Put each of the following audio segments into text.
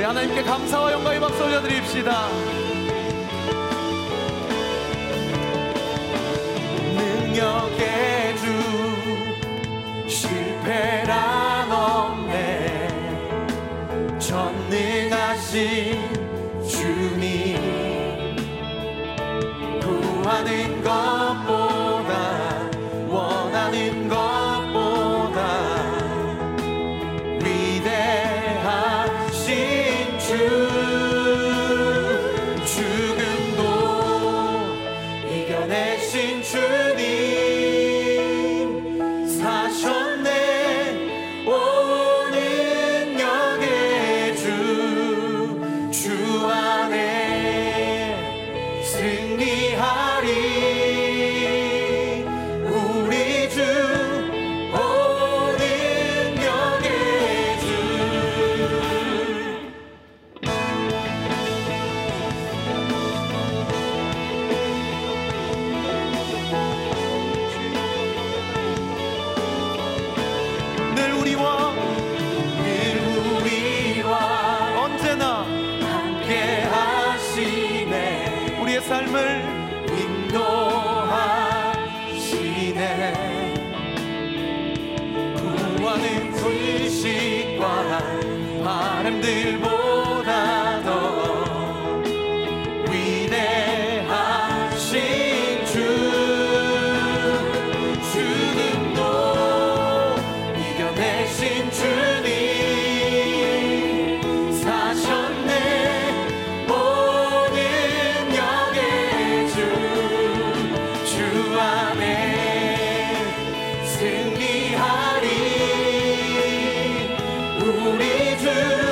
우리 하나님께 감사와 영광의 박수 올려드립시다. 능력의 true. 삶을 인도. 우리 주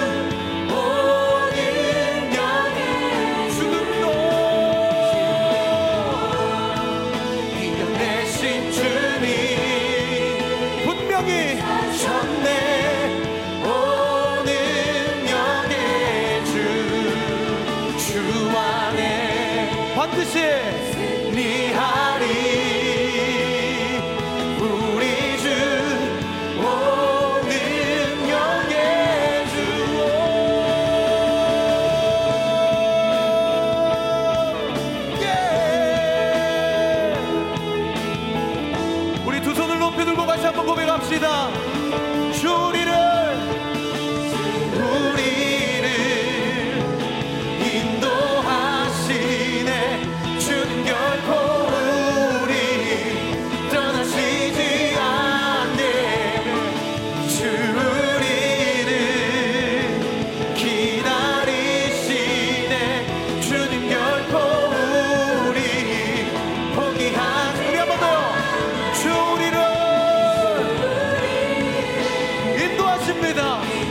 합니다.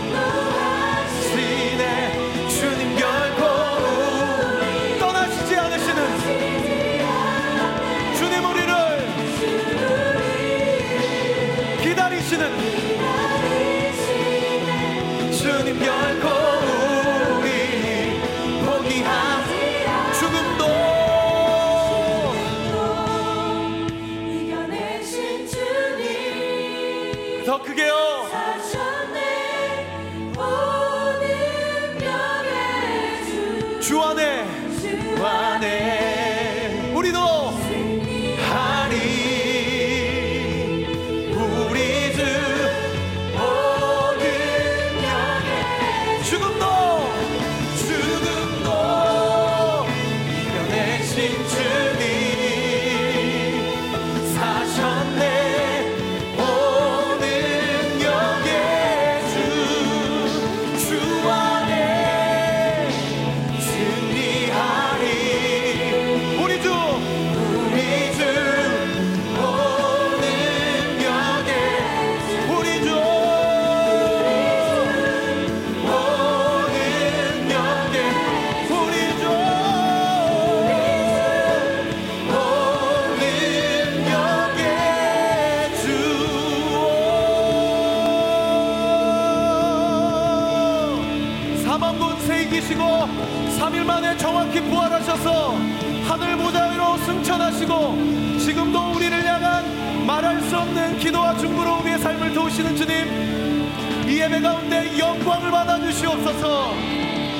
주시옵소서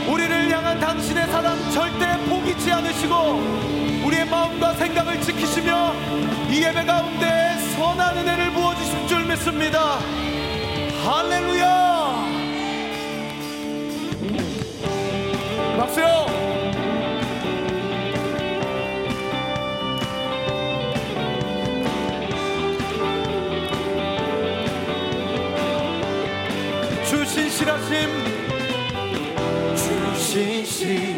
우리를 향한 당신의 사랑 절대 포기치 않으시고 우리의 마음과 생각을 지키시며 이 예배 가운데 선한 은혜를 부어주실 줄 믿습니다. 할렐루야! 박수요!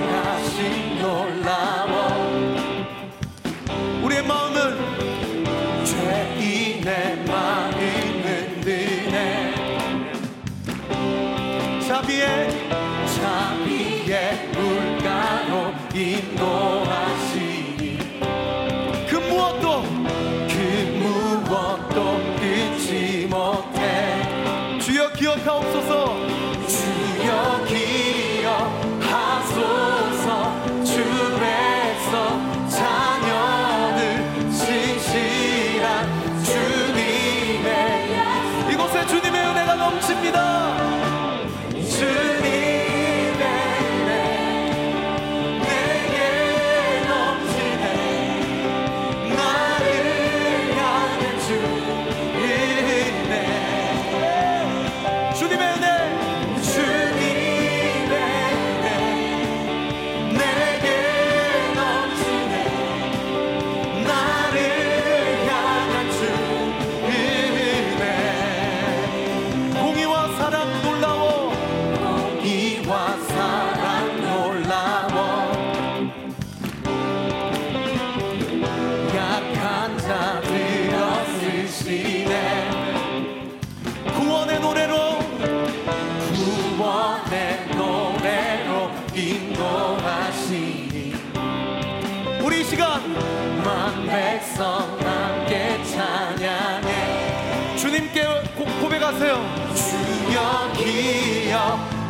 하신 놀라워. 우리의 마음은 죄인의 마음을 흔드네. 자비의 자비의 물가로 인도하시 인도하시니 우리 이 시간 만 백성 함께 찬양해. 주님께 고, 고백하세요. 주여 기억하소서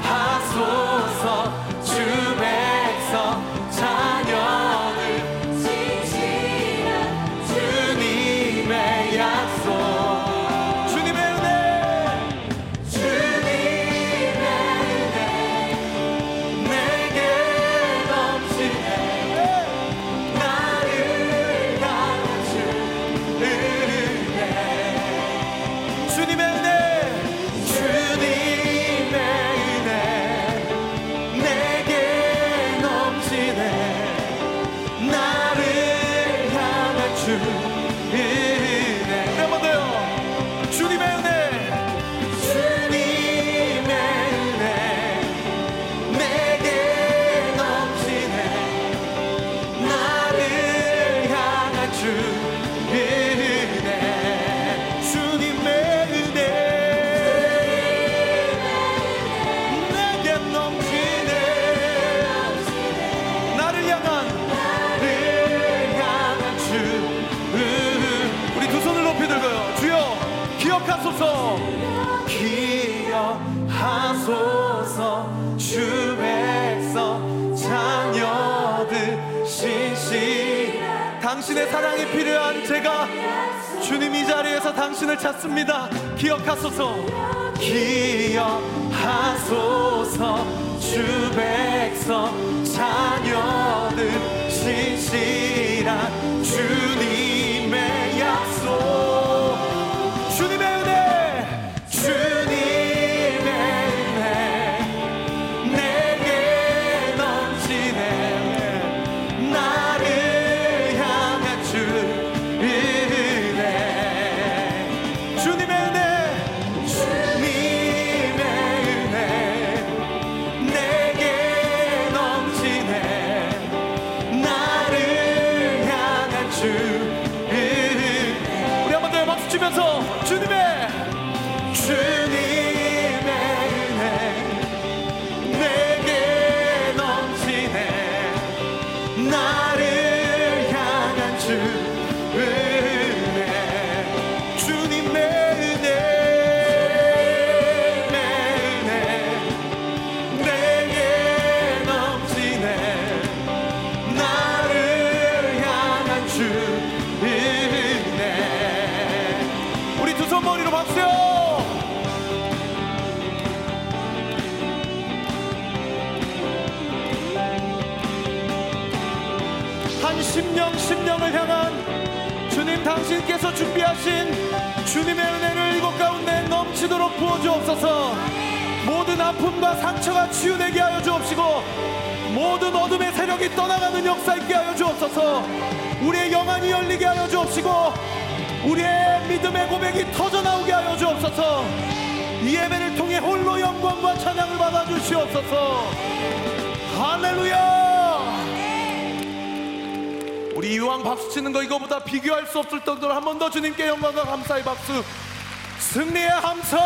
사랑이 필요한 제가 주님 이 자리에서 당신을 찾습니다. 기억하소서. 기억하소서. 주 백성 자녀들 신실한 주님 모든 어둠의 세력이 떠나가는 역사 있게 하여 주옵소서. 우리의 영안이 열리게 하여 주옵시고 우리의 믿음의 고백이 터져나오게 하여 주옵소서. 이 예배를 통해 홀로 영광과 찬양을 받아 주시옵소서. 할렐루야! 우리 이왕 박수 치는 거 이거보다 비교할 수 없을 정도로 한 번 더 주님께 영광과 감사의 박수. 승리의 함성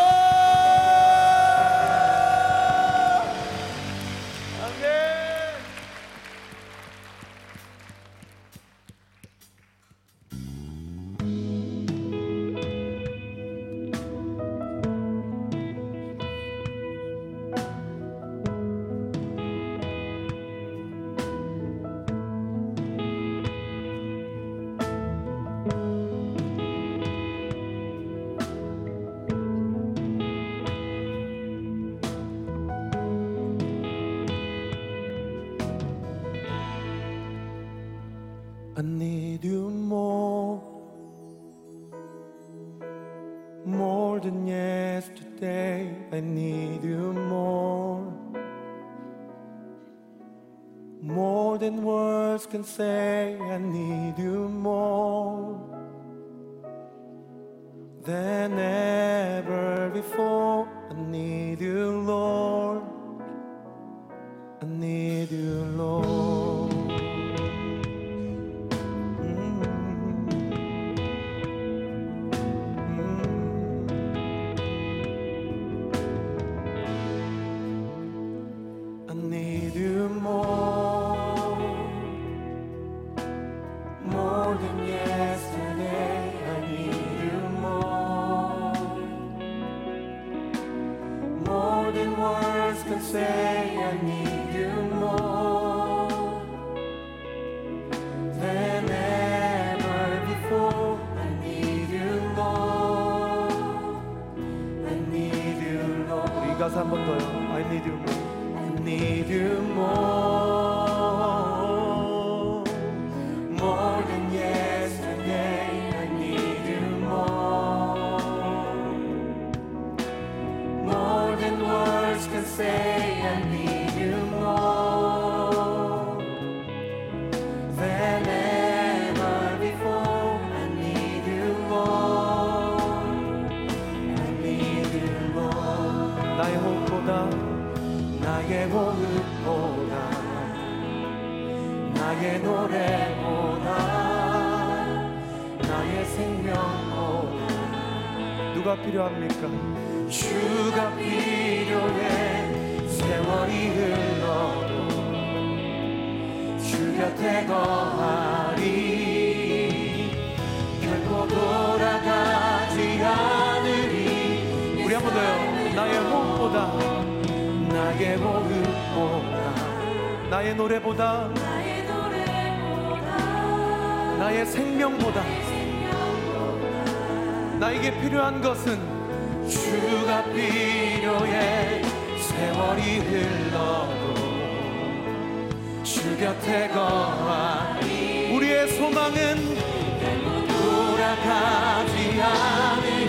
more than words can say. I need you more than ever before. I need you, Lord. I need you, Lord. than words can say. I need you more than ever before. I need you, Lord. I need you, Lord. 이 가사 한번 더요. I need you more. I need you more, 누가 필요합니까? 주가 필요해. 세월이 흘러도 주 곁에 거하리. 결코 돌아가지 않으리. 우리 한 번 더요. 나의 호흡보다. 나의 호흡보다. 나의 노래보다. 나의 노래보다. 나의 생명보다 나에게 필요한 것은 주가 필요해 세월이 흘러도 주 곁에 거하니 우리의 소망은 돌아가지 않으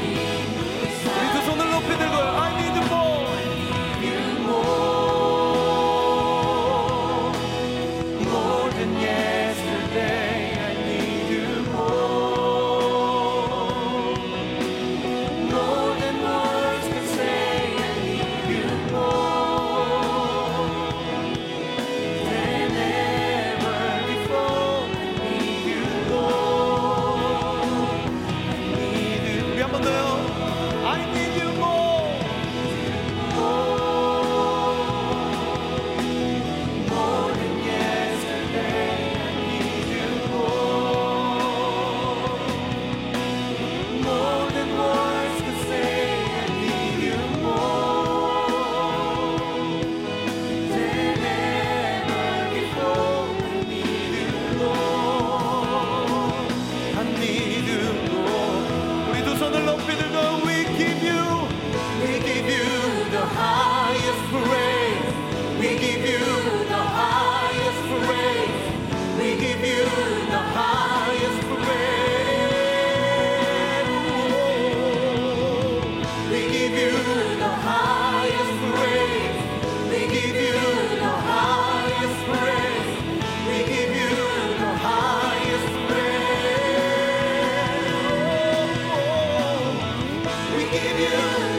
give you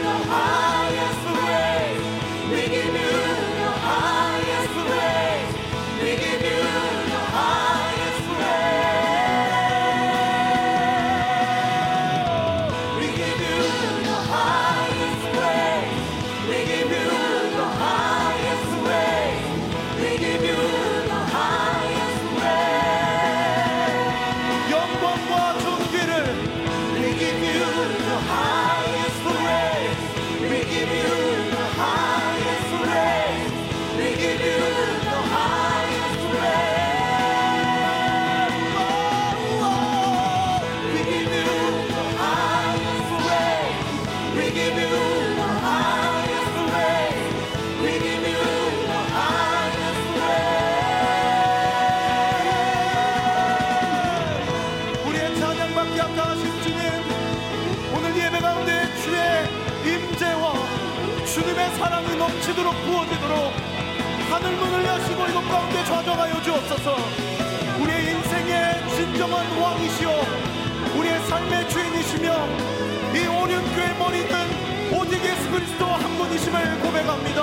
한 분이심을 고백합니다.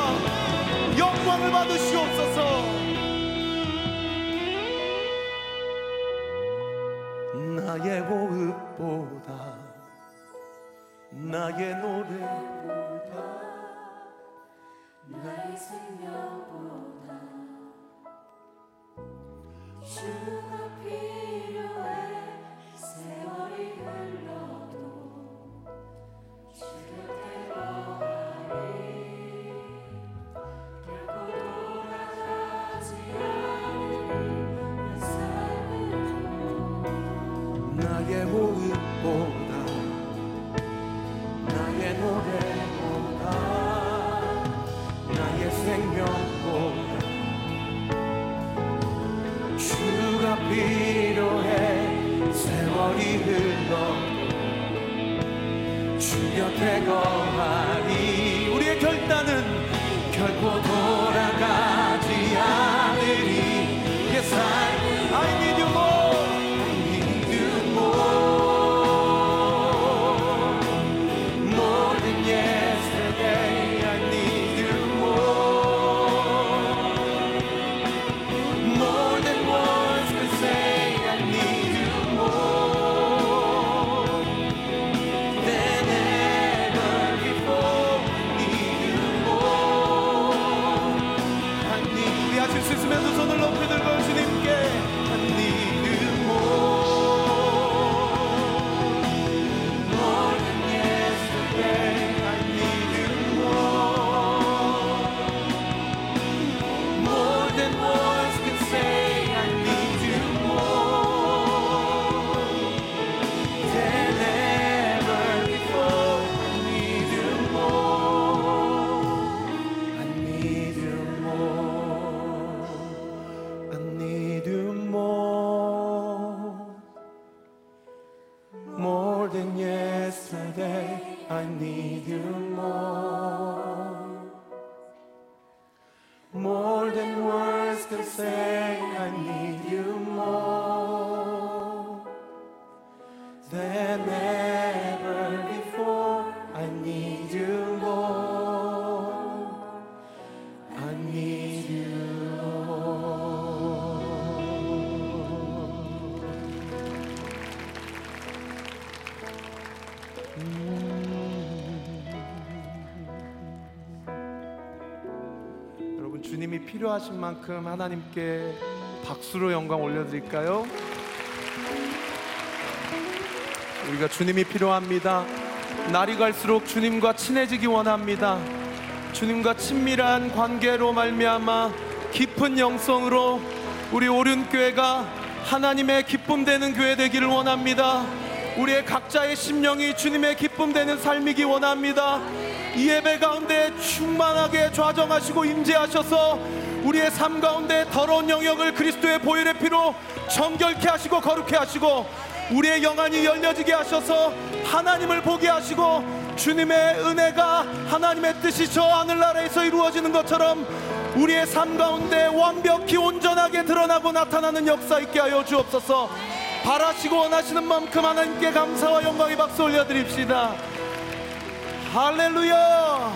영광을 받으시옵소서. 나의 호흡보다 나의 노래보다 나의 생명보다 주가 필요 삶은 나의 필요하신 만큼 하나님께 박수로 영광 올려드릴까요? 우리가 주님이 필요합니다. 날이 갈수록 주님과 친해지기 원합니다. 주님과 친밀한 관계로 말미암아 깊은 영성으로 우리 오륜교회가 하나님의 기쁨 되는 교회 되기를 원합니다. 우리의 각자의 심령이 주님의 기쁨 되는 삶이기 원합니다. 이 예배 가운데 충만하게 좌정하시고 임재하셔서 우리의 삶 가운데 더러운 영역을 그리스도의 보혈의 피로 정결케 하시고 거룩케 하시고 우리의 영안이 열려지게 하셔서 하나님을 보게 하시고 주님의 은혜가 하나님의 뜻이 저 하늘나라에서 이루어지는 것처럼 우리의 삶 가운데 완벽히 온전하게 드러나고 나타나는 역사 있게 하여 주옵소서 바라시고 원하시는 만큼 하나님께 감사와 영광의 박수 올려드립시다. 할렐루야